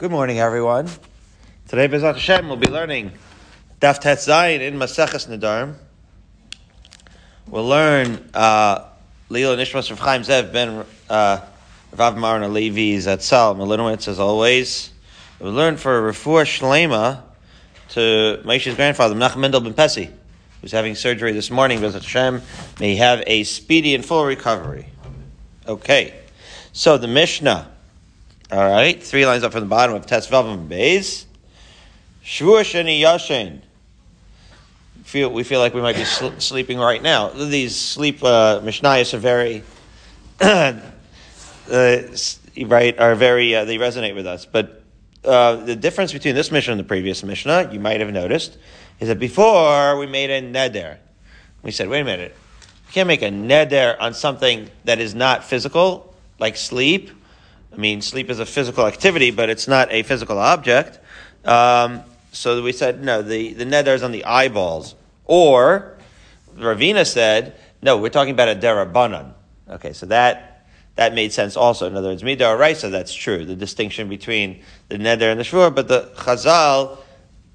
Good morning, everyone. Today, Bezat Hashem, we'll be learning Daf Tet Zayin in Maseches Nedarim. We'll learn uh, Lila Nishmas Rav Chaim Zev ben uh, Rav Maran Levi Zatzal Melinowitz, as always. We'll learn for Refuah Shlema to Moshe's grandfather, Menachem Mendel ben Pesi, who's having surgery this morning. Bezat Hashem, may he have a speedy and full recovery. Okay, so the Mishnah. All right, three lines up from the bottom of Tes Vavam Beis. Shvua Sheni Yashin. Feel we feel like we might be sl- sleeping right now. These sleep uh, Mishnayos are very, uh, right, are very uh, they resonate with us. But uh, the difference between this Mishnah and the previous Mishnah, you might have noticed, is that before we made a neder. We said, wait a minute, you can't make a neder on something that is not physical, like sleep I mean, sleep is a physical activity, but it's not a physical object. Um, so we said, no, the, the neder is on the eyeballs. Or, Ravina said, no, we're talking about a derabanan. Okay, so that, that made sense also. In other words, midar raisa, that's true, the distinction between the neder and the shvur, but the chazal,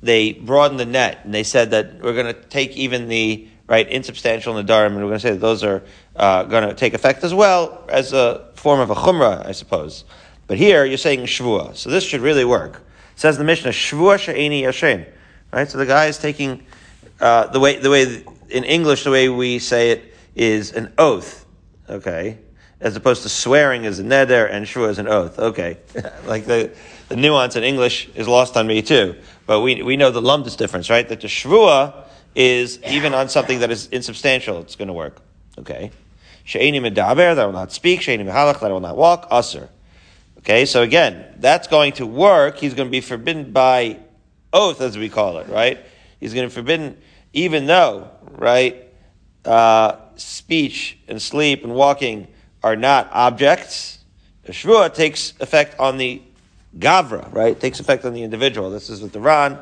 they broadened the net, and they said that we're going to take even the right insubstantial nadarim, and we're going to say that those are uh, going to take effect as well as a form of a chumrah, I suppose. But here you're saying shvua, so this should really work. It says the Mishnah shvua she'eni yashen. Right, so the guy is taking uh, the way the way in English the way we say it is an oath. Okay, as opposed to swearing is a neder and shvua is an oath. Okay, like the the nuance in English is lost on me too. But we we know the lumdus difference, right? That the shvua is even on something that is insubstantial, it's going to work. Okay. She'eni medaber, that will not speak. She'eni mehalach, that will not walk. Aser. Okay, so again, that's going to work. He's going to be forbidden by oath, as we call it, right? He's going to be forbidden, even though, right, uh, speech and sleep and walking are not objects. The shvua takes effect on the gavra, right? It takes effect on the individual. This is what the Ran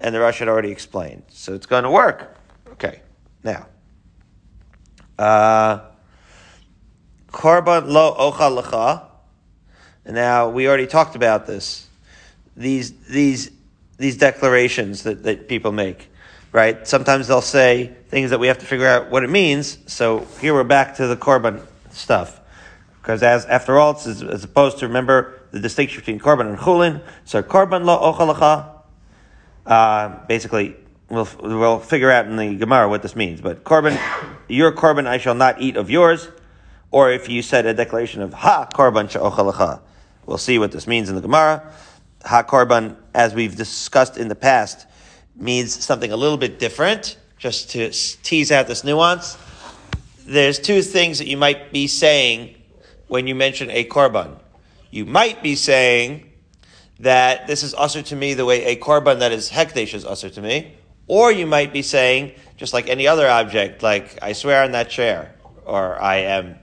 and the Rosh had already explained. So it's going to work. Okay, now. Uh, Korban lo ochal. And now we already talked about this. These these these declarations that, that people make, right? Sometimes they'll say things that we have to figure out what it means. So here we're back to the korban stuff, because as after all, it's as, opposed to remember the distinction between korban and chulin. So korban lo ochal lecha. Uh, basically, we'll we'll figure out in the Gemara what this means. But korban, your korban, I shall not eat of yours or if you said a declaration of Ha Korban Sha'ochalacha. We'll see what this means in the Gemara. Ha Korban, as we've discussed in the past, means something a little bit different, just to tease out this nuance. There's two things that you might be saying when you mention a Korban. You might be saying that this is usher to me the way a Korban that is Hekdesh is usher to me. Or you might be saying, just like any other object, like I swear on that chair, or I am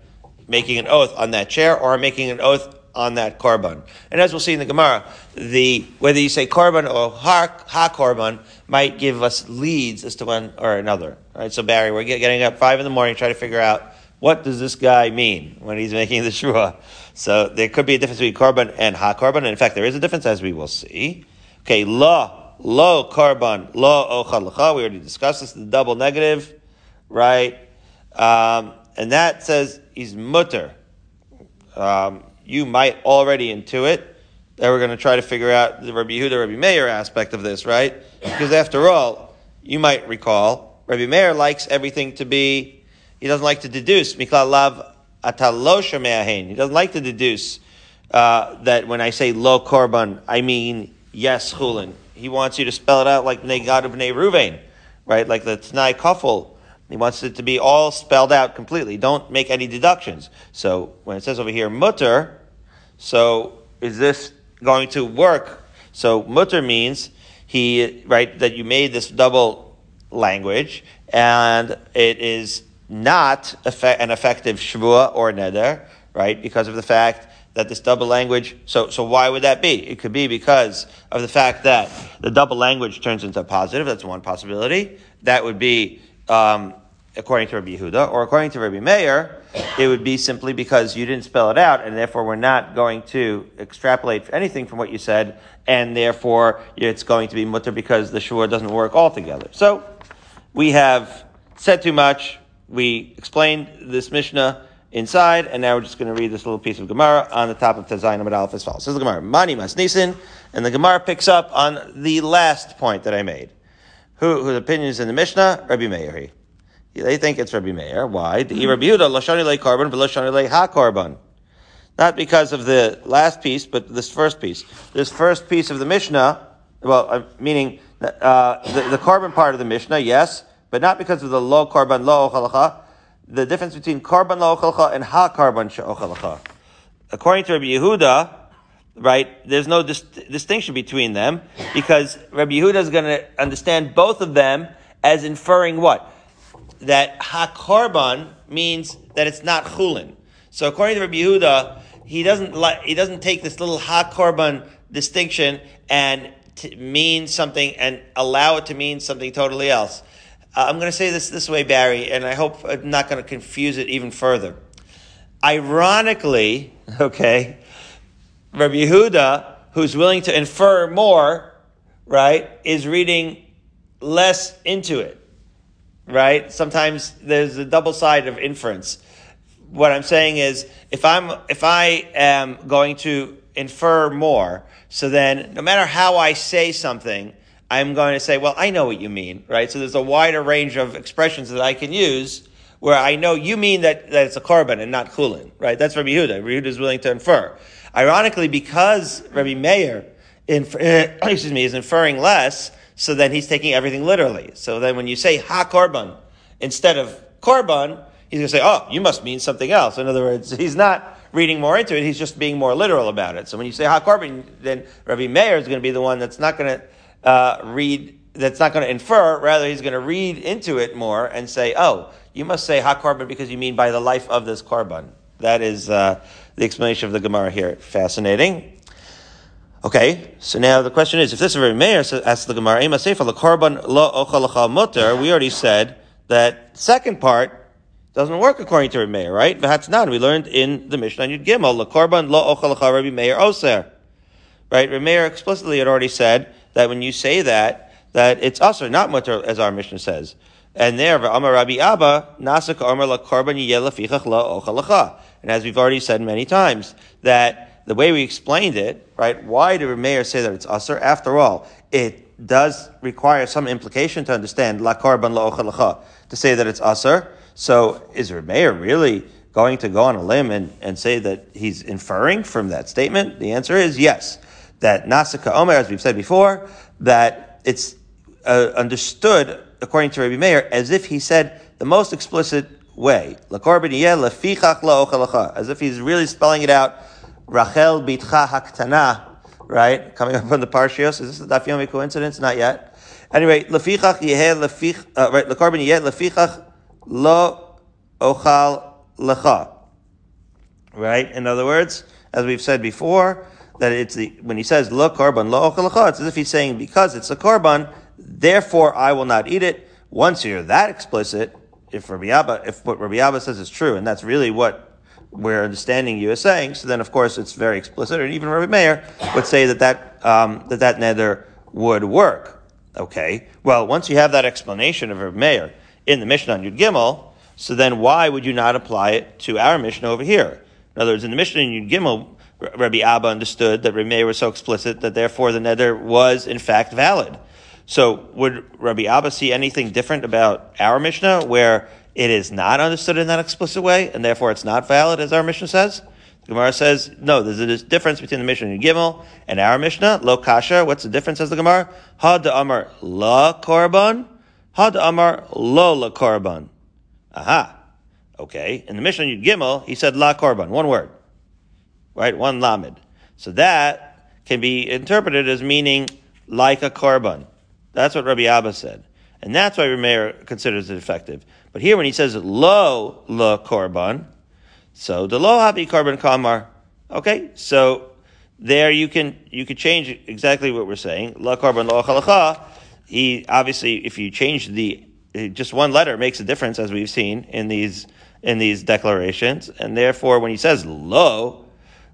making an oath on that chair or I'm making an oath on that korban. And as we'll see in the Gemara, the whether you say korban or ha, ha korban might give us leads as to one or another. Right, so Barry, we're getting up five in the morning trying to figure out what does this guy mean when he's making the shua. So there could be a difference between korban and ha korban. in fact, there is a difference as we will see. Okay, lo lo korban lo ochal We already discussed this. The double negative, right? Um, and that says he's mutter. Um, you might already intuit that we're going to try to figure out the Rabbi Yehuda, Rabbi Meir aspect of this, right? Because after all, you might recall, Rabbi Meir likes everything to be, he doesn't like to deduce, Miklal lav atalosha me'ahen. He doesn't like to deduce uh, that when I say lo korban, I mean yes chulin. He wants you to spell it out like Bnei Gad Bnei Ruvain, right? Like the Tanai Kafel he wants it to be all spelled out completely. Don't make any deductions. So when it says over here mutter, so is this going to work? So mutter means he right that you made this double language and it is not an effective shvua or neder, right? Because of the fact that this double language. So, so why would that be? It could be because of the fact that the double language turns into a positive. That's one possibility. That would be um, according to Rabbi Yehuda, or according to Rabbi Meir, it would be simply because you didn't spell it out, and therefore we're not going to extrapolate anything from what you said, and therefore it's going to be mutter because the shur doesn't work altogether. So we have said too much. We explained this Mishnah inside, and now we're just going to read this little piece of Gemara on the top of Tezayin Amid Aleph as follows. This is the Gemara. Mani Mas Nisin, and the Gemara picks up on the last point that I made. Who, whose opinion is in the Mishnah? Rabbi Meir. They think it's Rabbi Meir. Why? The Rabbi Yehuda lashani le korban v'lashani le ha korban. Not because of the last piece, but this first piece. This first piece of the Mishnah, well, meaning uh, the, the korban part of the Mishnah, yes, but not because of the lo korban lo ochalacha. The difference between korban lo ochalacha and ha korban she'ochalacha. According to Rabbi Yehuda, right, there's no dis- distinction between them because Rabbi Yehuda is going to understand both of them as inferring what? that hakorban means that it's not chulin. So according to Rabbi Yehuda, he doesn't like, he doesn't take this little hakorban distinction and mean something and allow it to mean something totally else. Uh, I'm going to say this this way, Barry, and I hope I'm not going to confuse it even further. Ironically, okay, Rabbi Yehuda, who's willing to infer more, right, is reading less into it right? Sometimes there's a double side of inference. What I'm saying is, if I'm, if I am going to infer more, so then no matter how I say something, I'm going to say, well, I know what you mean, right? So there's a wider range of expressions that I can use where I know you mean that, that it's a korban and not chulin, right? That's Rabbi Yehuda. Rabbi Yehuda is willing to infer. Ironically, because Rabbi Meir, excuse me, is inferring less, so then he's taking everything literally. So then when you say ha korban instead of korban, he's going to say, oh, you must mean something else. In other words, he's not reading more into it, he's just being more literal about it. So when you say ha korban, then Rabbi Meir is going to be the one that's not going to uh, read, that's not going to infer, rather he's going to read into it more and say, oh, you must say ha korban because you mean by the life of this korban. That is uh, the explanation of the Gemara here. Fascinating. Okay, so now the question is, if this is Rebbe Meir, asks the Gemara, Ema Sefer, korban lo ochalacha mutter, we already said that second part doesn't work according to Rabbi Meir, right? not. we learned in the Mishnah Yud Gimel, the korban lo ochalacha Rabbi Meir oser. Right? Rabbi Meir explicitly had already said that when you say that, that it's usher, not mutter, as our Mishnah says. And there, Amar Rabbi Abba, Nasaka Amar la korban ochalacha. And as we've already said many times, that the way we explained it, right? Why did Meir say that it's usr? After all, it does require some implication to understand la korban la to say that it's usr. So is Meir really going to go on a limb and, and say that he's inferring from that statement? The answer is yes. That Nasika Omer, as we've said before, that it's uh, understood according to Rabbi Meir as if he said the most explicit way, as if he's really spelling it out Rachel bitcha haktana, right? Coming up on the Parshios. Is this a Daf Yomi coincidence? Not yet. Anyway, lefichach yeheh lefich, uh, right, lekorban yeheh lefichach lo ochal lecha. Right? In other words, as we've said before, that it's the, when he says lo korban lo ochal it's as if he's saying because it's a korban, therefore I will not eat it. Once you're that explicit, if Rabbi Abba, if what Rabbi Abba says is true, and that's really what we're understanding you as saying, so then of course it's very explicit, and even Rabbi Meir would say that that, um, that, that neder would work. Okay, well, once you have that explanation of Rabbi Meir in the Mishnah on Yud Gimel, so then why would you not apply it to our Mishnah over here? In other words, in the Mishnah in Yud Gimel, Rabbi Abba understood that Meir was so explicit that therefore the neder was in fact valid. So would Rabbi Abba see anything different about our Mishnah where it is not understood in that explicit way, and therefore it's not valid, as our Mishnah says. The Gemara says, no, there's a difference between the Mishnah in Gimel and our Mishnah. Lo kasha, what's the difference, says the Gemara? Ha da amar la korban, ha da amar lo la korban. Aha. Okay. In the Mishnah in Gimel, he said la korban, one word. Right? One lamed. So that can be interpreted as meaning like a korban. That's what Rabbi Abba said. And that's why Rameir considers it effective. But here when he says lo la korban, so the lo habi korban kamar, okay, so there you can, you can change exactly what we're saying. La korban lo chalacha. He, obviously, if you change the, just one letter makes a difference, as we've seen in these in these declarations, and therefore, when he says lo,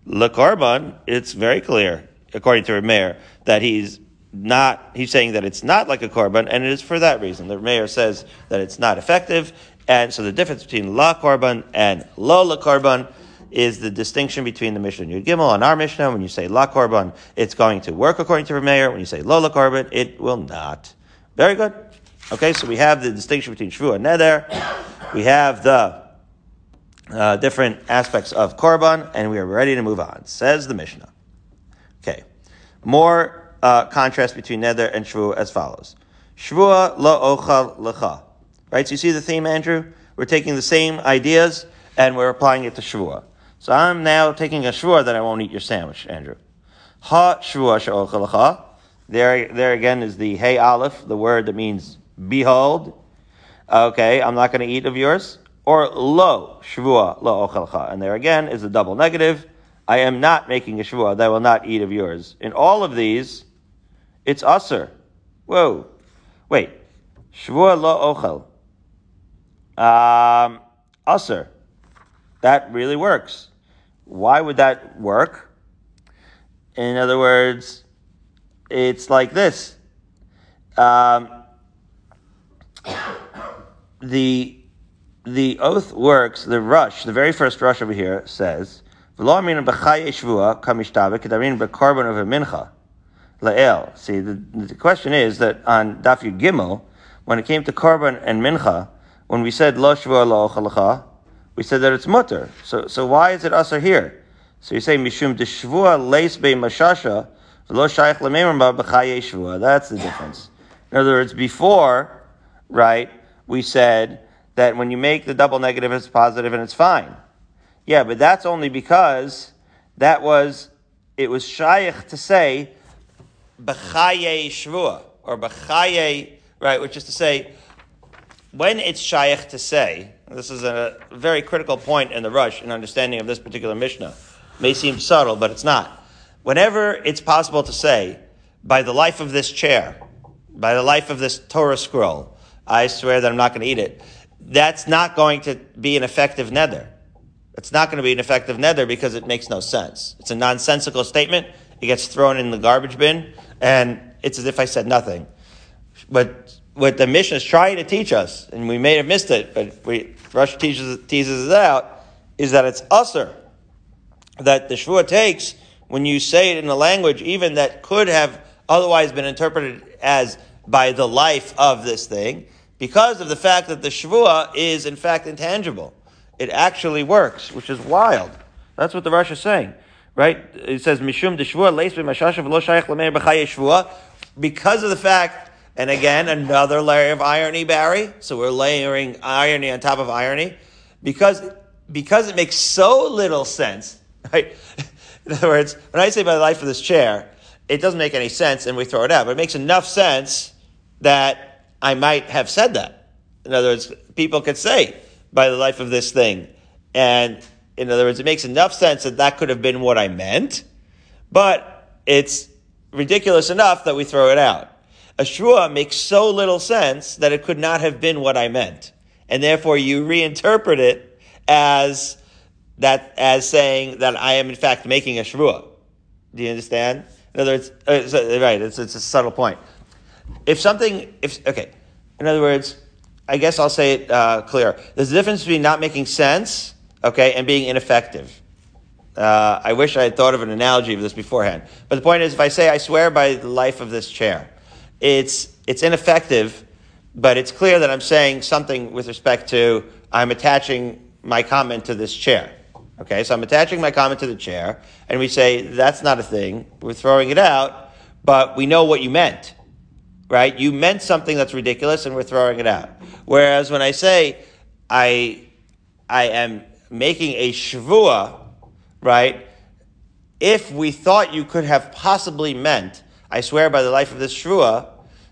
le korban, it's very clear, according to Rameir, that he's not. He's saying that it's not like a korban, and it is for that reason. The Rameir says that it's not effective, and so the difference between la korban and lo la korban is the distinction between the Mishnah and Yud Gimel and our Mishnah. When you say la korban, it's going to work according to Rameir. When you say lo la korban, it will not. Very good. Okay, so we have the distinction between Shvu and Neder. We have the uh, different aspects of Korban, and we are ready to move on. Says the Mishnah. Okay, more uh, contrast between Neder and Shvu as follows. Shvua lo ochal lecha. Right, so you see the theme, Andrew? We're taking the same ideas and we're applying it to Shvua. So I'm now taking a Shvua that I won't eat your sandwich, Andrew. Ha Shvua she'ochal lecha. There, there again is the Hey Aleph, the word that means behold, okay, I'm not going to eat of yours. Or lo, shvua, lo ochelcha. And there again is a double negative. I am not making a shvua that will not eat of yours. In all of these, it's usr. Whoa. Wait. Shvua lo ochel. Um, usr. That really works. Why would that work? In other words, it's like this. Um, the the oath works. The Rosh, the very first Rosh over here says, See, the, the question is that on Daf Yud Gimel, when it came to korban and mincha, when we said lo shvua lo ochalacha, we said that it's mutter. So, so why is it usher here? So you say mishum de shvua leis be mashasha v'lo shayich lememar b'chaye shvua. That's the difference. In other words, before, right, we said that when you make the double negative, it's positive and it's fine. Yeah, but that's only because that was, it was shaykh to say, b'chaye shvua, or b'chaye, right, which is to say, when it's shaykh to say, this is a very critical point in the Rosh in understanding of this particular Mishnah. May seem subtle, but it's not. Whenever it's possible to say, by the life of this chair, by the life of this Torah scroll, I swear that I'm not going to eat it that's not going to be an effective neder. It's not going to be an effective neder because it makes no sense. It's a nonsensical statement. It gets thrown in the garbage bin, and it's as if I said nothing. But what the Mishnah is trying to teach us, and we may have missed it, but we, Rosh teaches, teases it out, is that it's usser. That the Shvuah takes when you say it in a language even that could have otherwise been interpreted as by the life of this thing, because of the fact that the Shavua is in fact intangible. It actually works, which is wild. That's what the Rosh is saying. Right? It says, Mishum Deshvua, Leis B'mashashav Lo Shayach L'meir Shvua. Because of the fact, and again, another layer of irony, Barry. So we're layering irony on top of irony. Because, because it makes so little sense, right? In other words, when I say by the life of this chair, it doesn't make any sense and we throw it out, but it makes enough sense that I might have said that. In other words, people could say, by the life of this thing. And in other words, it makes enough sense that that could have been what I meant, but it's ridiculous enough that we throw it out. A shua makes so little sense that it could not have been what I meant. And therefore you reinterpret it as that, as saying that I am in fact making a shua. Do you understand? In other words, uh, so, right, it's, it's a subtle point if something, if okay, in other words, I guess I'll say it uh, clear. There's a difference between not making sense, okay, and being ineffective. Uh, I wish I had thought of an analogy of this beforehand. But the point is, if I say I swear by the life of this chair, it's it's ineffective, but it's clear that I'm saying something with respect to I'm attaching my comment to this chair. Okay, so I'm attaching my comment to the chair, and we say that's not a thing. We're throwing it out, but we know what you meant right? You meant something that's ridiculous and we're throwing it out. Whereas when I say I, I am making a shvua, right? If we thought you could have possibly meant, I swear by the life of this shvua,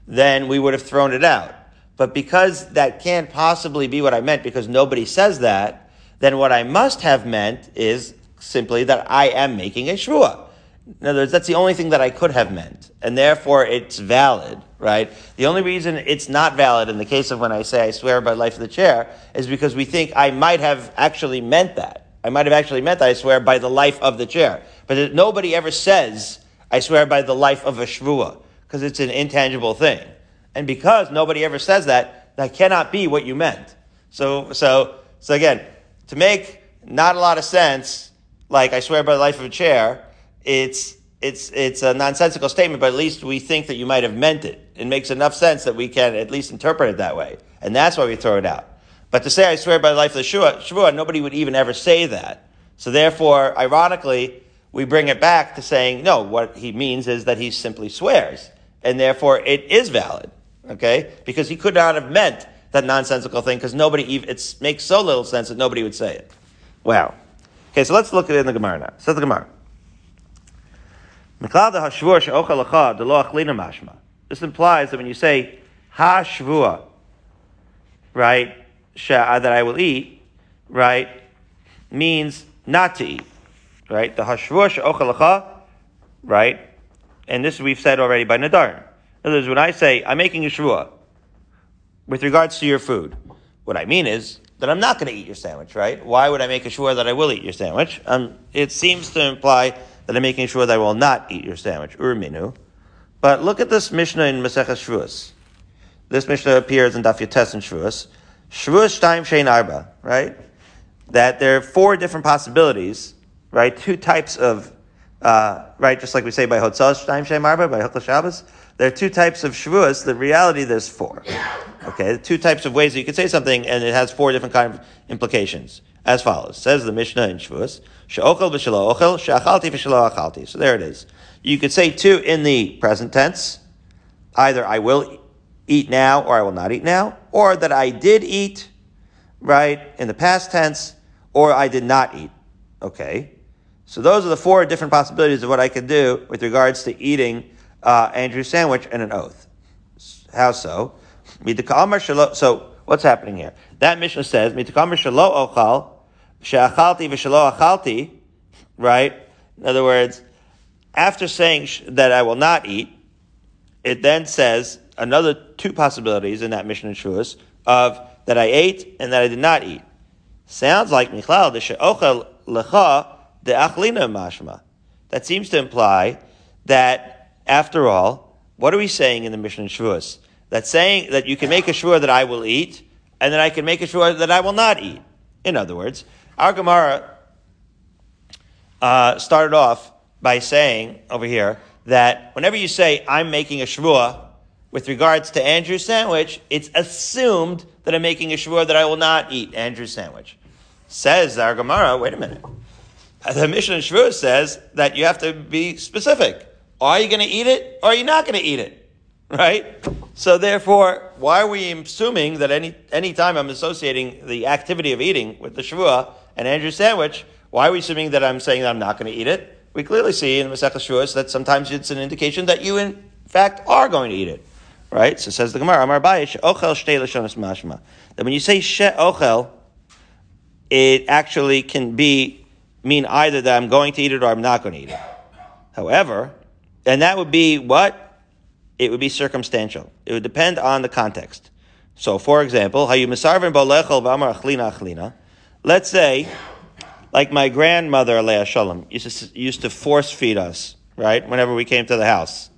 then we would have thrown it out. But because that can't possibly be what I meant because nobody says that, then what I must have meant is simply that I am making a shvua. In other words, that's the only thing that I could have meant, and therefore it's valid, right? The only reason it's not valid in the case of when I say I swear by life of the chair is because we think I might have actually meant that. I might have actually meant that I swear by the life of the chair. But nobody ever says, I swear by the life of a shvua, because it's an intangible thing. And because nobody ever says that, that cannot be what you meant. So, so, so again, to make not a lot of sense, like I swear by the life of a chair, it's, it's, it's a nonsensical statement, but at least we think that you might have meant it. It makes enough sense that we can at least interpret it that way. And that's why we throw it out. But to say I swear by the life of the Shavua, nobody would even ever say that. So therefore, ironically, we bring it back to saying, no, what he means is that he simply swears. And therefore, it is valid. Okay? Because he could not have meant that nonsensical thing because nobody, even, it makes so little sense that nobody would say it. Wow. Okay, so let's look at it in the Gemara now. Says the Gemara. This implies that when you say hashvua, right, that I will eat, right, means not to eat, right? The hashvua she'ochalacha, right, and this we've said already by Nadar. In other words, when I say I'm making a shvua with regards to your food, what I mean is that I'm not going to eat your sandwich, right? Why would I make a shvua that I will eat your sandwich? Um, it seems to imply that I'm making sure that I will not eat your sandwich, urminu. But look at this Mishnah in Maseches Shvuas. This Mishnah appears in Daf Yotes in Shvuas. Shvuas Shtaim Shein Arba, right? That there are four different possibilities, right? Two types of, uh, right? Just like we say by Hotzah Shtaim Shein Arba, by Hilchah Shabbos. There are two types of Shvuas. The reality, there's four. Okay, two types of ways that you could say something, and it has four different kind of implications. As follows, says the Mishnah in Shvuas, She'ochel v'shelo ochel, she'achalti v'shelo achalti. So there it is. You could say two in the present tense, either I will eat now or I will not eat now, or that I did eat, right, in the past tense, or I did not eat. Okay. So those are the four different possibilities of what I could do with regards to eating uh, Andrew's sandwich and an oath. How so? So what's happening here? That Mishnah says, right? In other words, after saying that I will not eat, it then says another two possibilities in that Mishnah Shuas of that I ate and that I did not eat. Sounds like Michlal the she'ochel lecha the achlina mashma. That seems to imply that after all, what are we saying in the Mishnah Shuas? That saying that you can make a shvua that I will eat, and that I can make a shvua that I will not eat. In other words, our Gemara uh, started off by saying over here that whenever you say, I'm making a shvua with regards to Andrew's sandwich, it's assumed that I'm making a shvua that I will not eat Andrew's sandwich. Says our Gemara, wait a minute. The Mishnah in Shvua says that you have to be specific. Are you going to eat it or are you not going to eat it? Right? So therefore, why are we assuming that any, any time I'm associating the activity of eating with the Shavua and Andrew sandwich, why are we assuming that I'm saying that I'm not going to eat it? We clearly see in Masech Shuas that sometimes it's an indication that you, in fact, are going to eat it. Right? So says the Gemara, Amar Abaye, Ochel Shtei Lashonas Mashma. That when you say She Ochel, it actually can be, mean either that I'm going to eat it or I'm not going to eat it. However, and that would be what? It would be circumstantial. It would depend on the context. So, for example, Hayu misarvin bolechel v'amar achlina achlina. Let's say like my grandmother, Alea Shalom, used to, used to force feed us, right? Whenever we came to the house.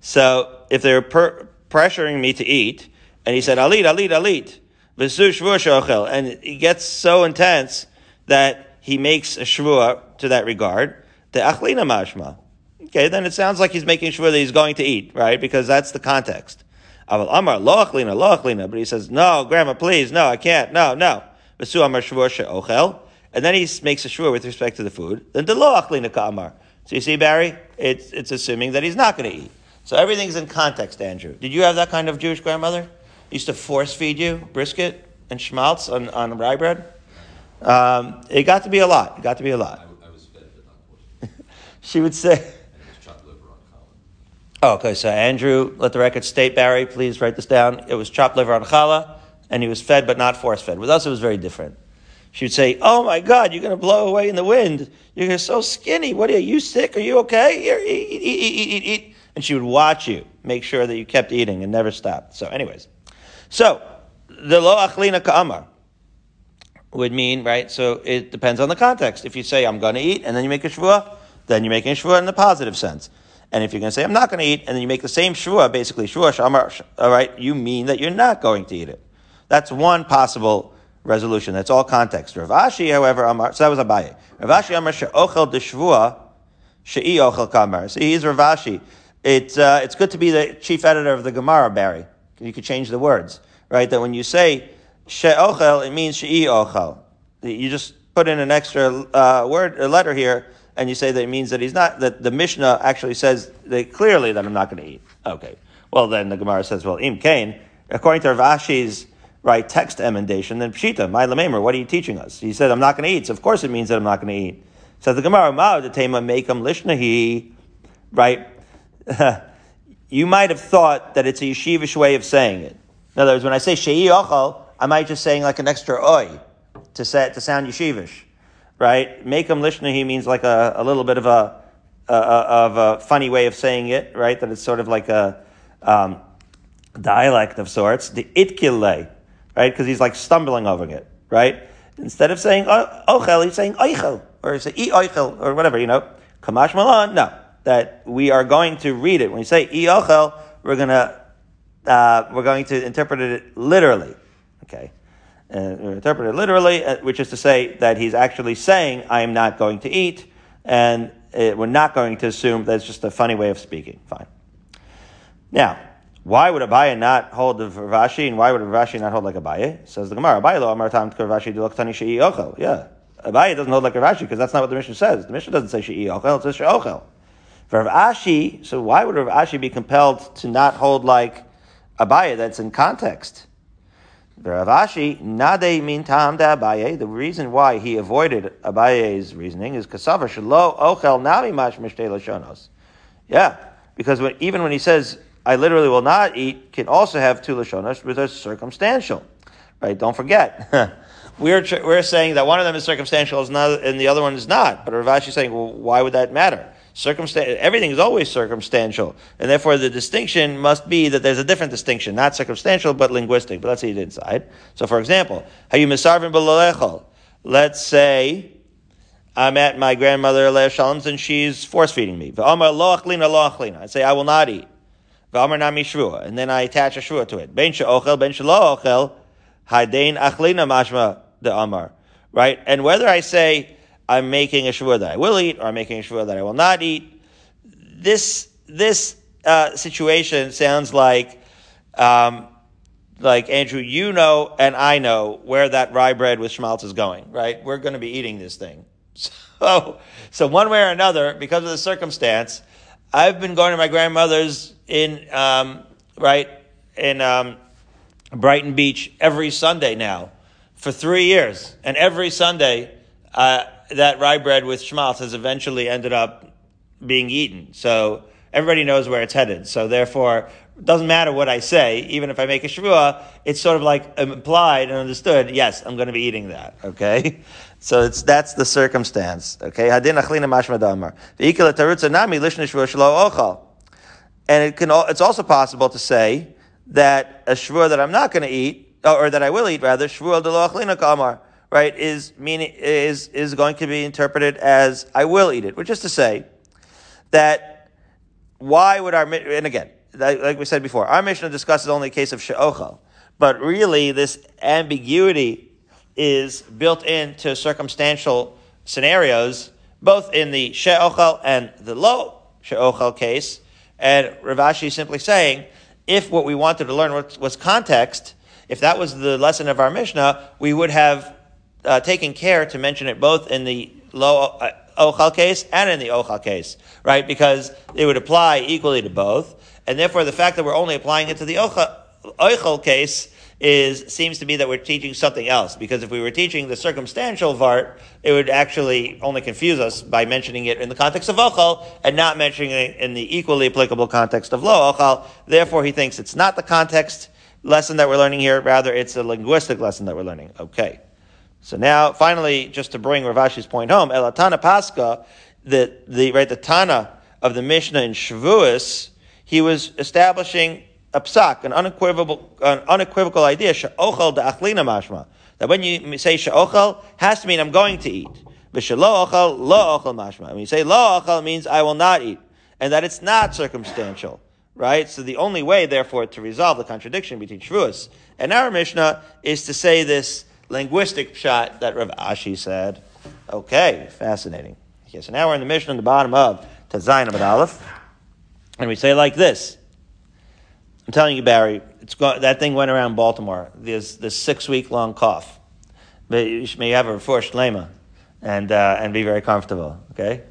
So if they were per- pressuring me to eat, and he said, Alit, Alit, Alit, and it gets so intense that he makes a shvua to that regard, the achlina mashma. Okay, then it sounds like he's making sure that he's going to eat, right? Because that's the context. Aval Amar, lo achlina, lo achlina. But he says, no, grandma, please, no, I can't, no, no. Vesu Amar shvua she'ochel and then he makes a shua with respect to the food, then the lo achlina ka'amar. So you see, Barry, it's, it's assuming that he's not going to eat. So everything's in context, Andrew. Did you have that kind of Jewish grandmother? Used to force feed you brisket and schmaltz on, on rye bread? Um, it got to be a lot. It got to be a lot. I, I was fed, but not forced. she would say. Oh, okay, so Andrew, let the record state, Barry, please write this down. It was chopped liver on challah, and he was fed but not force fed. With us, it was very different. she would say, "Oh my God, you're going to blow away in the wind. You're so skinny. What are you? You sick? Are you okay? Here, eat, eat, eat, eat, eat." And she would watch you, make sure that you kept eating and never stopped. So, anyways, so the lo achlina ka'amar would mean right. So it depends on the context. If you say I'm going to eat and then you make a shvua, then you're making a shvua in the positive sense. And if you're going to say I'm not going to eat and then you make the same shvua, basically shvua shamar, all right, you mean that you're not going to eat it. That's one possible resolution. That's all context. Rav Ashi, however, Amar, so that was Abaye. Rav Ashi Amar she'ochel deshvua she'i ochel kamar. So he's Rav Ashi. It's, uh, it's good to be the chief editor of the Gemara, Barry. You could change the words, right? That when you say she'ochel, it means she'i ochel. You just put in an extra uh, word, a letter here, and you say that it means that he's not, that the Mishnah actually says that clearly that I'm not going to eat. Okay. Well, then the Gemara says, well, im kain, according to Rav Ashi's right text emendation, then pshita, my lamemer, what are you teaching us? He said, I'm not going to eat. So of course it means that I'm not going to eat. So the Gemara, ma the tema him lishnahi, right? you might have thought that it's a yeshivish way of saying it. In other words, when I say shei ochal, I might just saying like an extra oi to say to sound yeshivish, right? Him lishnahi means like a, a little bit of a, a, of a funny way of saying it, right? That it's sort of like a um, dialect of sorts. The itkile, right? Because he's like stumbling over it, right? Instead of saying ochel, he's saying oichel, or say e oichel, or whatever, you know. Kamash malan, no. That we are going to read it. When you say e ochel, we're gonna, uh, we're going to interpret it literally, okay? And interpret it literally, uh, which is to say that he's actually saying, I am not going to eat, and it, we're not going to assume that it's just a funny way of speaking. Fine. Now, why would Abaye not hold the Rav Ashi, and why would Rav Ashi not hold like Abaye? Says the Gemara, Abaye lo amar tam Rav Ashi tani she'i ochel. Yeah. Abaye doesn't hold like Rav Ashi because that's not what the Mishnah says. The Mishnah doesn't say she'i ochel, it says she'ochel. For Rav so why would Rav Ashi be compelled to not hold like Abaye that's in context? Rav Ashi, nade min tam da Abaye, the reason why he avoided Abaye's reasoning is kasavar shelo ochel nami mash mishtei. Yeah, because when, even when he says I literally will not eat can also have two lashonas, which are circumstantial. Right? Don't forget. we're, we're saying that one of them is circumstantial and the other one is not. But Rav Ashi is saying, well, why would that matter? Circumstan- everything is always circumstantial. And therefore the distinction must be that there's a different distinction, not circumstantial, but linguistic. But let's see inside. So for example. Let's say, I'm at my grandmother Shalom's and she's force feeding me. I say, I will not eat. And then I attach a shvua to it. Ben she'ochel, ben she'lo ochel, hadein achlina mashma the amar. Right? And whether I say I'm making a shvua that I will eat, or I'm making a shvua that I will not eat, this, this, uh, situation sounds like, um, like Andrew, you know and I know where that rye bread with schmaltz is going, right? We're going to be eating this thing. So, so one way or another, because of the circumstance, I've been going to my grandmother's in um, right in um, Brighton Beach every Sunday now for three years, and every Sunday uh, that rye bread with schmaltz has eventually ended up being eaten. So everybody knows where it's headed. So therefore, it doesn't matter what I say, even if I make a shavua, it's sort of like implied and understood. Yes, I'm going to be eating that. Okay. So it's, that's the circumstance. Okay. Hadin achlina mashma damar. V'ikil tarutza nami lishnish shlo ochal. And it can, it's also possible to say that a shvur that I'm not going to eat, uh, or that I will eat rather, shvur de lo achlina kamar, right, is meaning, is, is going to be interpreted as I will eat it, which is to say that why would our, and again, like we said before, our Mishnah discusses only a case of she'ochal, but really this ambiguity is built into circumstantial scenarios, both in the she'ochel and the lo she'ochel case. And Rav Ashi is simply saying, if what we wanted to learn was, was, context, if that was the lesson of our Mishnah, we would have uh, taken care to mention it both in the lo uh, ochal case and in the ochal case, right? Because it would apply equally to both. And therefore, the fact that we're only applying it to the ochal case is seems to be that we're teaching something else. Because if we were teaching the circumstantial vart, it would actually only confuse us by mentioning it in the context of ochal and not mentioning it in the equally applicable context of lo ochal. Therefore, he thinks it's not the context lesson that we're learning here. Rather, it's a linguistic lesson that we're learning. Okay. So now, finally, just to bring Rav Ashi's point home, Elatana Pascha, the, the, right, the Tana of the Mishnah in Shavuos, he was establishing a psak, an unequivocal, an unequivocal idea, she'ochel da'achlina mashma. That when you say she'ochel, has to mean I'm going to eat. V'shelo ochel, lo ochel mashma. When you say lo ochel, means I will not eat. And that it's not circumstantial. Right? So the only way, therefore, to resolve the contradiction between Shavuos and our Mishnah is to say this linguistic shot that Rav Ashi said. Okay, fascinating. Okay, so now we're in the Mishnah on the bottom of Tazayin Aleph. And we say like this. I'm telling you, Barry, it's that thing went around Baltimore. There's this six week long cough. But you may have a first lema and, uh, and be very comfortable, okay?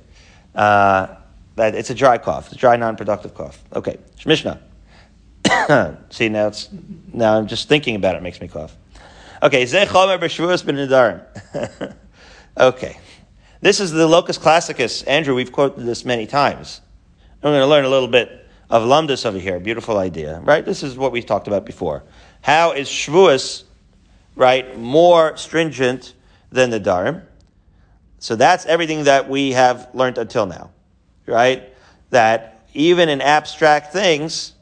Uh, but it's a dry cough, it's a dry, non productive cough. Okay, Mishnah. See, now, it's, now I'm just thinking about it, it makes me cough. Okay, Zeh Chomer B'Shavuos Ben Nidarim. Okay. This is the locus classicus. Andrew, we've quoted this many times. I'm going to learn a little bit of Lumdus over here. Beautiful idea, right? This is what we talked about before. How is Shavuos, right, more stringent than the Darim? So that's everything that we have learned until now, right? That even in abstract things,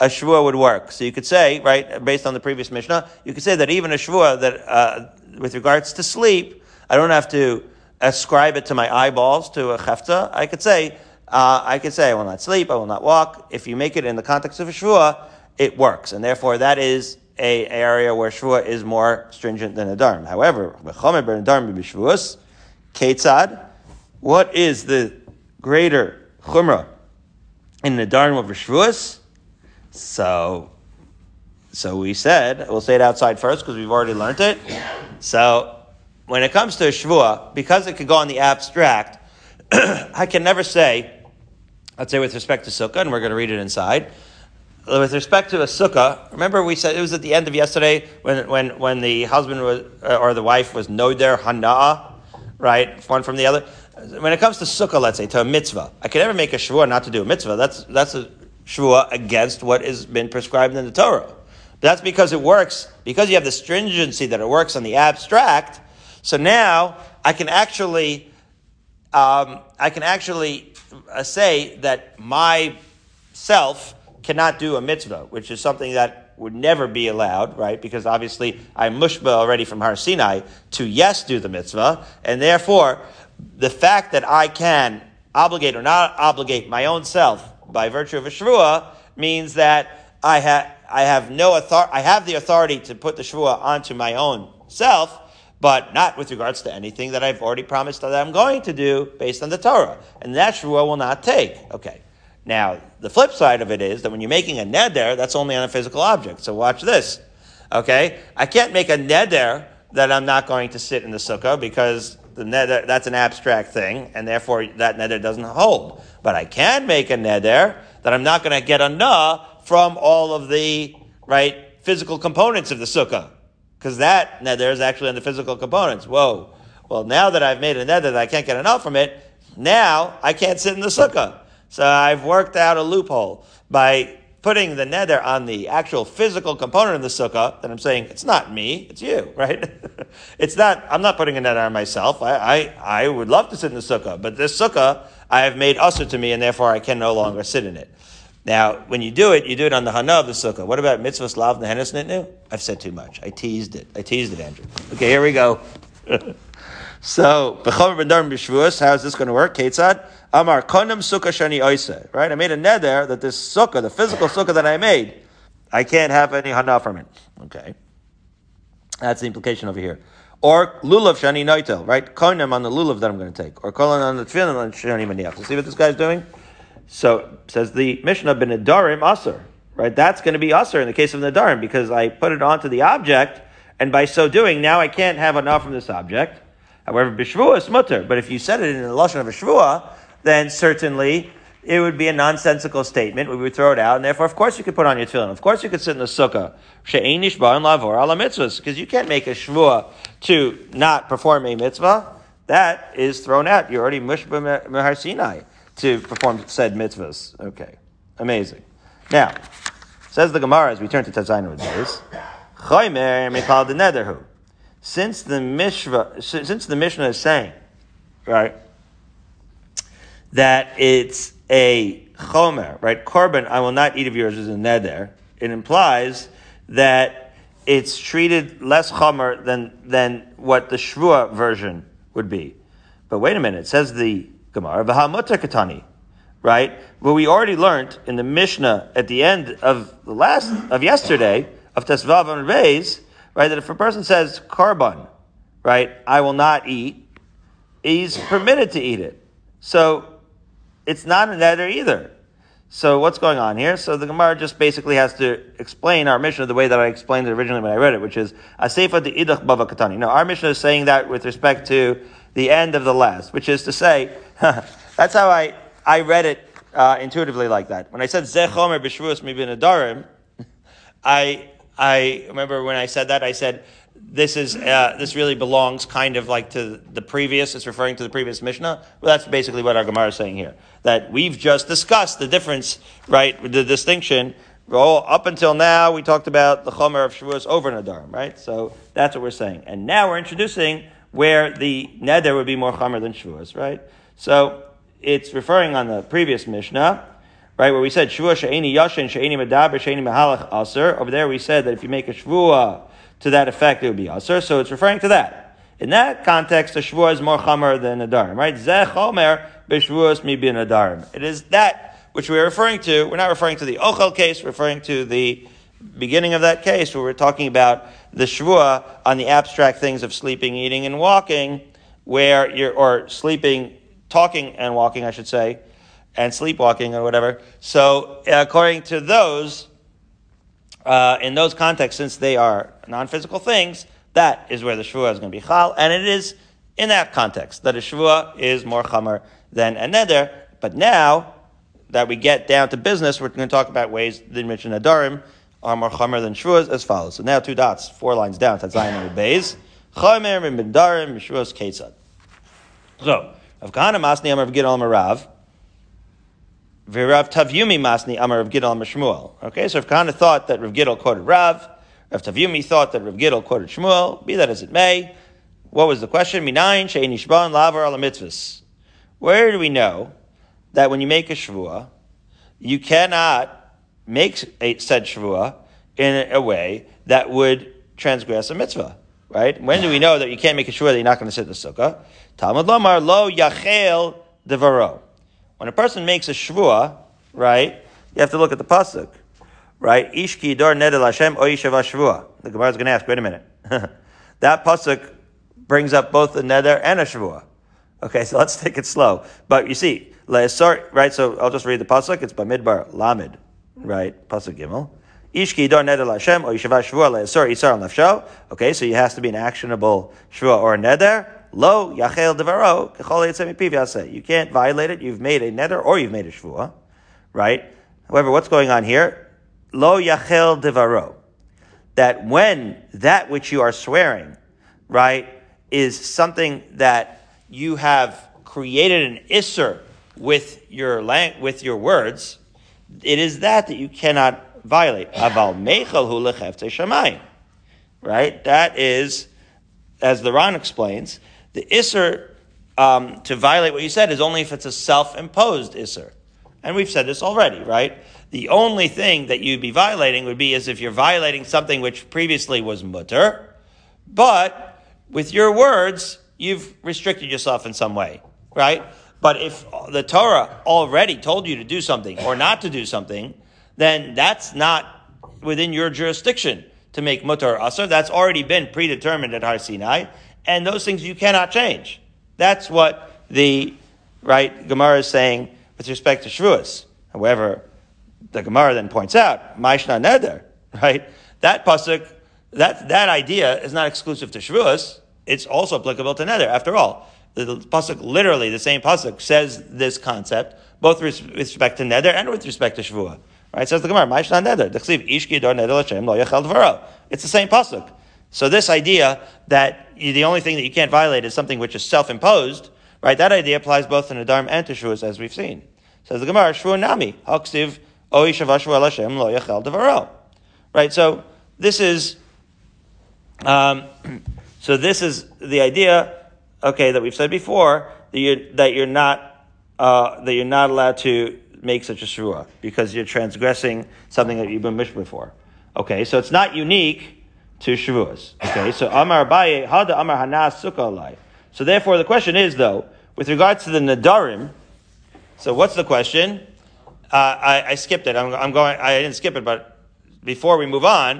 a Shavua would work. So you could say, right, based on the previous Mishnah, you could say that even a Shavua that, uh, with regards to sleep, I don't have to ascribe it to my eyeballs, to a chefta. I could say, uh, I could say, I will not sleep, I will not walk. If you make it in the context of a Shavua, it works. And therefore, that is a area where Shavua is more stringent than a Dharm. However, Ketzad, what is the greater Chumrah in the Dharm of Shavuos? So, so we said, we'll say it outside first because we've already learned it. So, when it comes to a Shavua, because it could go on the abstract, I can never say, let's say with respect to Sukkah, and we're going to read it inside. With respect to a Sukkah, remember we said it was at the end of yesterday when, when, when the husband was, uh, or the wife was Noder Hana'ah, right? One from the other. When it comes to Sukkah, let's say, to a mitzvah, I can never make a Shavua not to do a mitzvah. That's, that's a Shavua against what has been prescribed in the Torah. But that's because it works, because you have the stringency that it works on the abstract. So now I can actually, um, I can actually uh, say that my self cannot do a mitzvah, which is something that would never be allowed, right? Because obviously I'm mushba already from Har Sinai to yes do the mitzvah, and therefore the fact that I can obligate or not obligate my own self by virtue of a shvua means that I have I have no authority. I have the authority to put the shvua onto my own self, but not with regards to anything that I've already promised that I'm going to do based on the Torah, and that shvua will not take. Okay. Now the flip side of it is that when you're making a neder, that's only on a physical object. So watch this. Okay, I can't make a neder that I'm not going to sit in the sukkah because the neder, that's an abstract thing, and therefore that neder doesn't hold. But I can make a neder that I'm not going to get a na from all of the, right, physical components of the sukkah. Because that neder is actually on the physical components. Whoa. Well, now that I've made a neder that I can't get enough from it, now I can't sit in the sukkah. So I've worked out a loophole by putting the neder on the actual physical component of the sukkah, then I'm saying it's not me, it's you, right? it's not. I'm not putting a neder on myself. I, I I would love to sit in the sukkah, but this sukkah I have made usher to me, and therefore I can no longer sit in it. Now, when you do it, you do it on the hana of the sukkah. What about mitzvah slav nehenes nitnu? I've said too much. I teased it. I teased it, Andrew. Okay, here we go. So, b'chomer b'ndarm b'shvuos, how is this going to work? Ketzad? Amar konam sukkah shani oise. Right? I made a neder that this sukkah, the physical sukkah that I made, I can't have any hana from it. Okay. That's the implication over here. Or lulav shani noitel, right? Konam on the lulav that I'm going to take. Or konam on the tefillin on shani maniach. So see what this guy's doing? So, says the Mishnah, ben nedarim aser. Right? That's going to be aser in the case of nedarim because I put it onto the object, and by so doing, now I can't have enough from this object. However, b'shvua is mutter. But if you said it in the lashon of a shvua, then certainly it would be a nonsensical statement. We would throw it out, and therefore, of course, you could put on your tefillin. Of course, you could sit in the sukkah. She'enish and lavor ala mitzvahs, because you can't make a shvua to not perform a mitzvah. That is thrown out. You're already mushba mehar Sinai to perform said mitzvahs. Okay, amazing. Now, says the Gemara as we turn to Tazayin the netherhu. since the Mishnah, since the Mishnah is saying, right, that it's a chomer, right? Korban, I will not eat of yours is a neder. It implies that it's treated less chomer than, than what the shvua version would be. But wait a minute, it says the Gemara, v'hamutar katani, right? Well, we already learned in the Mishnah at the end of the last, of yesterday, of Tesvav and Beis, right, that if a person says korban, right, I will not eat, he's permitted to eat it. So, it's not a neder either. So what's going on here? So the Gemara just basically has to explain our Mishnah the way that I explained it originally when I read it, which is Asefa de idach bava katani. Now our Mishnah is saying that with respect to the end of the last, which is to say, that's how I, I read it uh, intuitively like that. When I said zechomer b'shvuas mibin adarim, I I remember when I said that I said this is uh, this really belongs kind of like to the previous. It's referring to the previous Mishnah. Well, that's basically what our Gemara is saying here. That we've just discussed the difference, right? The distinction. Well, up until now, we talked about the Chomer of Shavuos over Nadarim, right? So that's what we're saying. And now we're introducing where the Neder would be more Chomer than Shavuos, right? So it's referring on the previous Mishnah, right, where we said Shavua She'eni Yashin, She'eni Medaber, She'eni Mahalach Aser. Over there we said that if you make a Shavua to that effect, it would be Aser. So it's referring to that. In that context, a Shavua is more Chomer than Nadarim, right? Zeh Chomer B'Shavuos Mi Bin Nadarim. It is that which we are referring to. We're not referring to the Ochel case, referring to the beginning of that case where we're talking about the Shavua on the abstract things of sleeping, eating, and walking, where you're, or sleeping, talking and walking, I should say, and sleepwalking or whatever. So, according to those, uh, in those contexts, since they are non-physical things, that is where the Shavua is going to be Chal, and it is in that context that a Shavua is more Chamer than a. But now that we get down to business, we're going to talk about ways that mention Adarim are more Chamer than Shavua as follows. So now two dots, four lines down, Tatzayin and Beis. Chamer and Shuas Ketzad. So, Rav Kahana Masni Amar of Gidal Marav. V'Rav Tavyumi Masni Amar Rav Gidal Shmuel. Okay, so Rav Kahana thought that Rav Gidal quoted Rav. Rav Tavyumi thought that Rav Gidal quoted Shmuel. Be that as it may, what was the question? Minayin she'eni shban lavar ala mitzvahs. Where do we know that when you make a shvua, you cannot make a said shvua in a way that would transgress a mitzvah? Right? When do we know that you can't make a shvua that you're not going to sit in the sukkah? Talmud Lomar lo yachel devaro. When a person makes a shvua, right, you have to look at the pasuk, right? Ishki dor nedel Hashem o yishava shvua. The Gemara is going to ask, wait a minute. that pasuk brings up both a neder and a shvua. Okay, so let's take it slow. But you see, right? So I'll just read the pasuk. It's by Midbar Lamed, right? Pasuk Gimel. Ishki dor neder Hashem or yishava shvua le'esor isar al nafsho. Okay, so it has to be an actionable shvua or neder. Lo yachel devaro kechol yitzem You can't violate it. You've made a neder or you've made a shvua, right? However, what's going on here? Lo yachel devaro. That when that which you are swearing, right, is something that you have created an isser with your lang- with your words, it is that that you cannot violate. Aval mechel hu shamayim. Right? That is, as the Ran explains, the isser um, to violate what you said is only if it's a self-imposed isser. And we've said this already, right? The only thing that you'd be violating would be as if you're violating something which previously was mutter, but with your words, you've restricted yourself in some way, right? But if the Torah already told you to do something or not to do something, then that's not within your jurisdiction to make mutar asr. That's already been predetermined at Har Sinai, and those things you cannot change. That's what the right Gemara is saying with respect to Shavuos. However, the Gemara then points out Maishna Neder, right? That pasuk, that that idea is not exclusive to Shavuos. It's also applicable to Neder. After all, the, the pasuk literally the same pasuk says this concept both with respect to Neder and with respect to Shavuot. Right? Says the Gemara. It's the same pasuk. So this idea that the only thing that you can't violate is something which is self-imposed, right? That idea applies both to Nadarm and to Shuas, as we've seen. Says the Gemara, Shvu Nami, Haksiv, Lo Devaro. Right? So this is, um, So this is the idea, okay, that we've said before that you're that you're not uh, that you're not allowed to make such a shvua because you're transgressing something that you've been mishpah for. Okay, so it's not unique to shvuas. Okay, so Amar Abaye Hada Amar Hanas Sukkah. So therefore, the question is though, with regards to the nadarim. So what's the question? Uh, I, I, skipped it. I'm, I'm, going. I didn't skip it, but before we move on,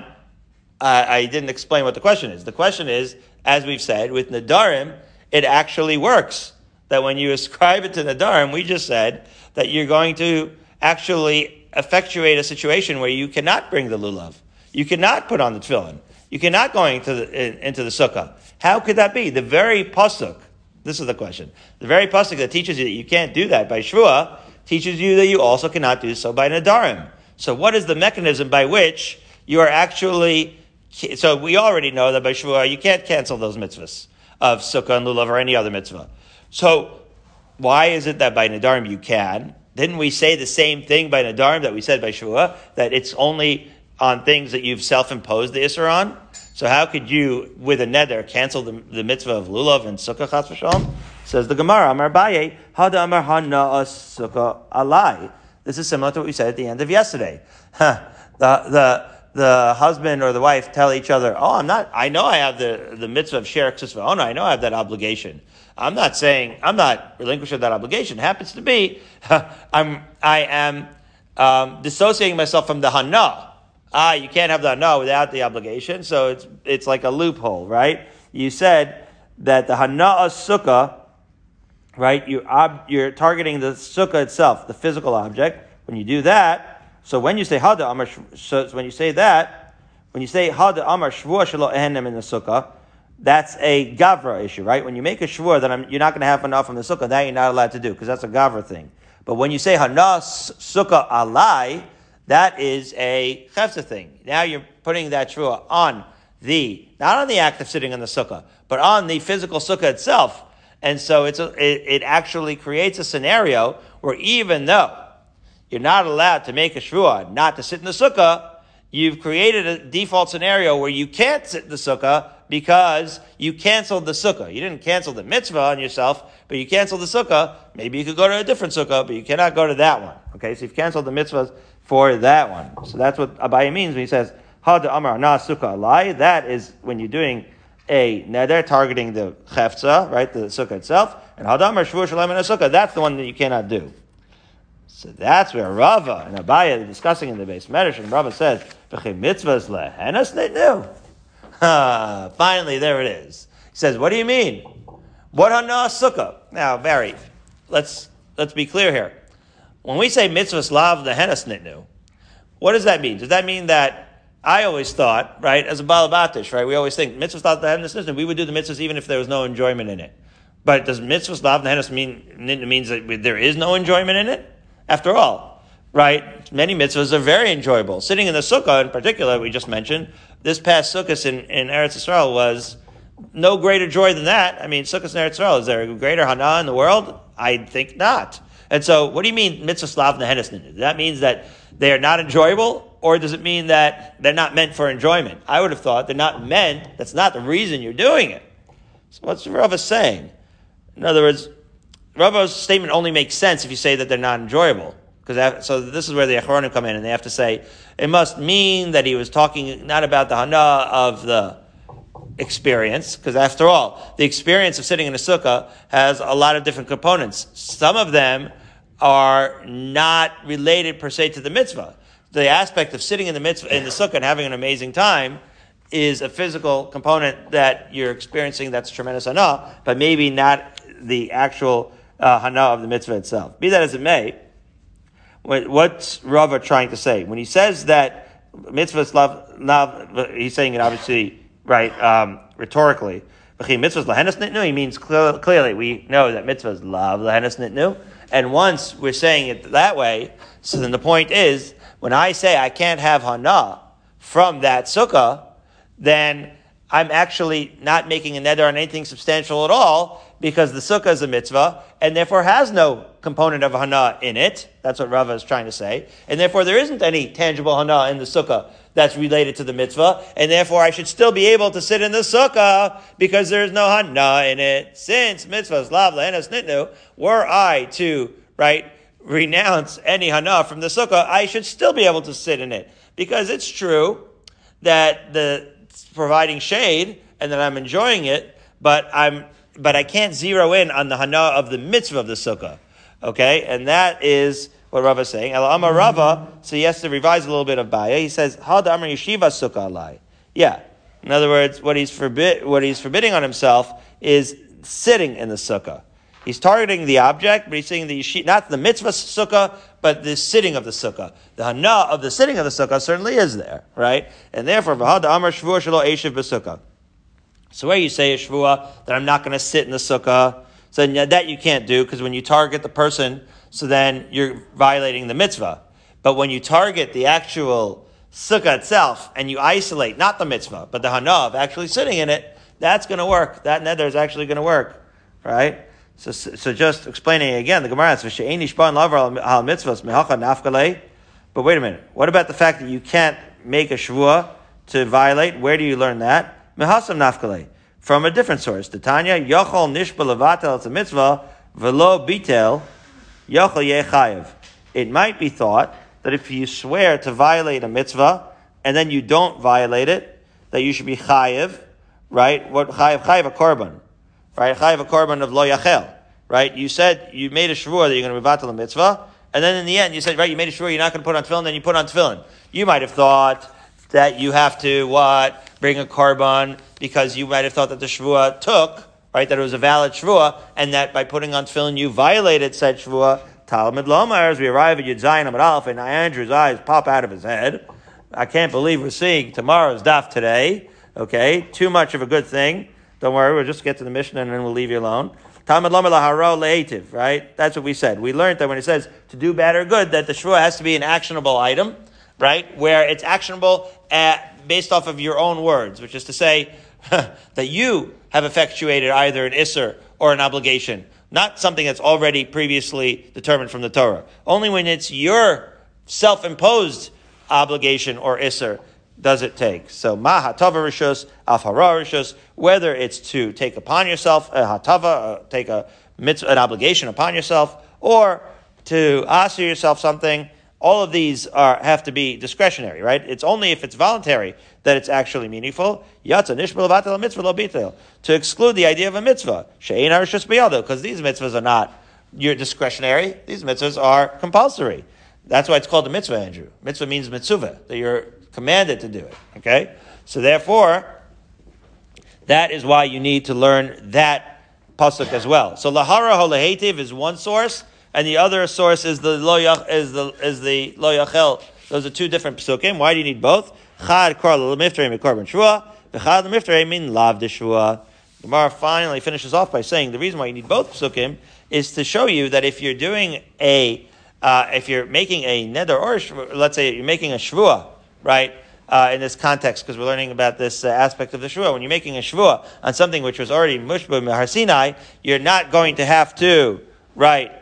uh, I didn't explain what the question is. The question is, as we've said, with nadarim, it actually works. That when you ascribe it to nadarim, we just said that you're going to actually effectuate a situation where you cannot bring the lulav. You cannot put on the tefillin. You cannot go into the, into the sukkah. How could that be? The very pasuk, this is the question. The very pasuk that teaches you that you can't do that by shvua teaches you that you also cannot do so by nadarim. So what is the mechanism by which you are actually, so we already know that by shvua you can't cancel those mitzvahs of sukkah and lulav or any other mitzvah. So why is it that by nadarim you can? Didn't we say the same thing by nadarim that we said by shvua that it's only on things that you've self-imposed the isser on? So how could you, with a neder, cancel the, the mitzvah of lulav and sukkah chas? Says the Gemara, Amar Baye, Hada Amar Hana Sukkah Alai. This is similar to what we said at the end of yesterday. the, the, the husband or the wife tell each other, oh, I'm not, I know I have the, the mitzvah of share oh no, I know I have that obligation. I'm not saying, I'm not relinquishing that obligation. It happens to be, I'm, I am um, dissociating myself from the hana. Ah, you can't have the hana without the obligation, so it's, it's like a loophole, right? You said that the hana sukkah, right, you ob, you're targeting the sukkah itself, the physical object. When you do that, so when you say hada amar, so when you say that, when you say hada amar shvua shelo ehenem in the sukkah, that's a gavra issue, right? When you make a shvur that I'm, you're not going to have enough from the sukkah, that you're not allowed to do because that's a gavra thing. But when you say hanas sukkah alai, that is a chefza thing. Now you're putting that shvur on the not on the act of sitting in the sukkah, but on the physical sukkah itself. And so it's a, it, it actually creates a scenario where even though you're not allowed to make a shvuah not to sit in the sukkah, you've created a default scenario where you can't sit in the sukkah because you canceled the sukkah. You didn't cancel the mitzvah on yourself, but you canceled the sukkah. Maybe you could go to a different sukkah, but you cannot go to that one. Okay, so you've canceled the mitzvahs for that one. So that's what Abaye means when he says, Had Amar Na Sukkah Alai. That is when you're doing a neder targeting the chefza, right, the sukkah itself, and Had Amar Shvu Shalem Sukkah. That's the one that you cannot do. So that's where Rava and Abaye are discussing in the beis medrash, and Rava says, mitzvahs lehenas netnu. Finally, there it is. He says, what do you mean? What hana sukkah? Now, Barry, let's, let's be clear here. When we say mitzvahs lav lehenas nitnu, what does that mean? Does that mean that I always thought, right, as a balabatish, right, we always think mitzvahs lav lehenas nitnu, we would do the mitzvahs even if there was no enjoyment in it. But does mitzvahs lav lehenas mean, means that there is no enjoyment in it? After all, right? Many mitzvahs are very enjoyable. Sitting in the sukkah, in particular, we just mentioned, this past sukkah in, in Eretz Yisrael was no greater joy than that. I mean, sukkahs in Eretz Yisrael, is there a greater hana in the world? I think not. And so, what do you mean mitzvah slav nehenes That means that they are not enjoyable, or does it mean that they're not meant for enjoyment? I would have thought they're not meant. That's not the reason you're doing it. So, what's Rava saying? In other words, Rava's statement only makes sense if you say that they're not enjoyable. Because so this is where the Achronim come in, and they have to say it must mean that he was talking not about the hana of the experience, because after all, the experience of sitting in a sukkah has a lot of different components. Some of them are not related per se to the mitzvah. The aspect of sitting in the mitzvah in the sukkah and having an amazing time is a physical component that you're experiencing that's tremendous hana, but maybe not the actual uh, hana of the mitzvah itself. Be that as it may, what's Rava trying to say? When he says that mitzvahs love, love he's saying it obviously, right, um, rhetorically. Mitzvahs lahenas nitnu, he means clearly, we know that mitzvahs love lahenas nitnu. And once we're saying it that way, so then the point is, when I say I can't have hana from that sukkah, then I'm actually not making a neder on anything substantial at all because the sukkah is a mitzvah and therefore has no component of hana in it. That's what Rava is trying to say. And therefore there isn't any tangible hana in the sukkah that's related to the mitzvah. And therefore I should still be able to sit in the sukkah because there's no hana in it. Since mitzvahs lav lehenas nitnu, were I to, right, renounce any hana from the sukkah, I should still be able to sit in it. Because it's true that the providing shade and that I'm enjoying it, but I'm but I can't zero in on the hana of the mitzvah of the sukkah. Okay, and that is what Rava is saying. El Amar Rava, so he has to revise a little bit of Baya. He says, Had Amar Yeshiva Sukkah alai. Yeah. In other words, what he's forbid, what he's forbidding on himself is sitting in the sukkah. He's targeting the object, but he's saying the yeshiva, not the mitzvah sukkah, but the sitting of the sukkah. The hana of the sitting of the sukkah certainly is there, right? And therefore, v'had amar shvua shelo eshiv b'sukkah. So where you say a shvua that I'm not going to sit in the sukkah, so that you can't do because when you target the person, so then you're violating the mitzvah. But when you target the actual sukkah itself and you isolate not the mitzvah but the hana of actually sitting in it, that's going to work. That neder is actually going to work, right? So, so just explaining again, the Gemara says, mitzvahs But wait a minute. What about the fact that you can't make a shvua to violate? Where do you learn that? Mehasam nafkale. From a different source. The Tanya, Yochol nishba levatel, it's a mitzvah, velo bitel, Yochol yechayev. It might be thought that if you swear to violate a mitzvah, and then you don't violate it, that you should be chayev, right? What chayev? Chayev a korban right? Chayiv a korban of lo yachel, right? You said you made a shvur that you're going to be a mitzvah, and then in the end you said, right, you made a shvur you're not going to put on tefillin, then you put on tefillin. You might have thought that you have to what bring a korban because you might have thought that the shvua took right that it was a valid shvua and that by putting on tefillin you violated said shvua. Talmud Lomar, as we arrive at Yud Zayin Amid Aleph, and Andrew's eyes pop out of his head. I can't believe we're seeing tomorrow's daf today. Okay, too much of a good thing. Don't worry, we'll just get to the Mishnah and then we'll leave you alone. Talmud Lomar Laharo Leitiv, right? That's what we said. We learned that when it says to do bad or good, that the shvua has to be an actionable item, right? Where it's actionable at, based off of your own words, which is to say that you have effectuated either an isser or an obligation, not something that's already previously determined from the Torah. Only when it's your self-imposed obligation or isser does it take? So ma hatava rishus, af rishus, whether it's to take upon yourself a hatava, uh, take a mitzvah, an obligation upon yourself, or to ask yourself something, all of these are, have to be discretionary, right? It's only if it's voluntary that it's actually meaningful. To exclude the idea of a mitzvah. Because these mitzvahs are not your discretionary. These mitzvahs are compulsory. That's why it's called a mitzvah, Andrew. Mitzvah means mitzvah, that you're commanded to do it. Okay? So therefore, that is why you need to learn that pasuk as well. So lahara holahetiv is one source, and the other source is the lo is the is the lo yachel. Those are two different pasukim. Why do you need both? Chad kor lemifteri korban shvua, v'chad lemifteri min lav deshvua. Gemara finally finishes off by saying the reason why you need both pasukim is to show you that if you're doing a uh, if you're making a neder or a, let's say you're making a shvua, right? Uh, in this context, because we're learning about this uh, aspect of the shvua. When you're making a shvua on something which was already mushba mehar Sinai, you're not going to have to, right,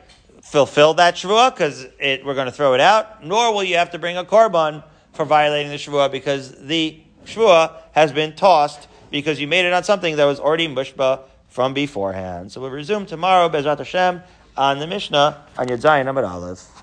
fulfill that shvua because we're going to throw it out. Nor will you have to bring a korban for violating the shvua because the shvua has been tossed because you made it on something that was already mushba from beforehand. So we'll resume tomorrow, Bezrat Hashem, on the Mishnah on Yud Zayin Aleph.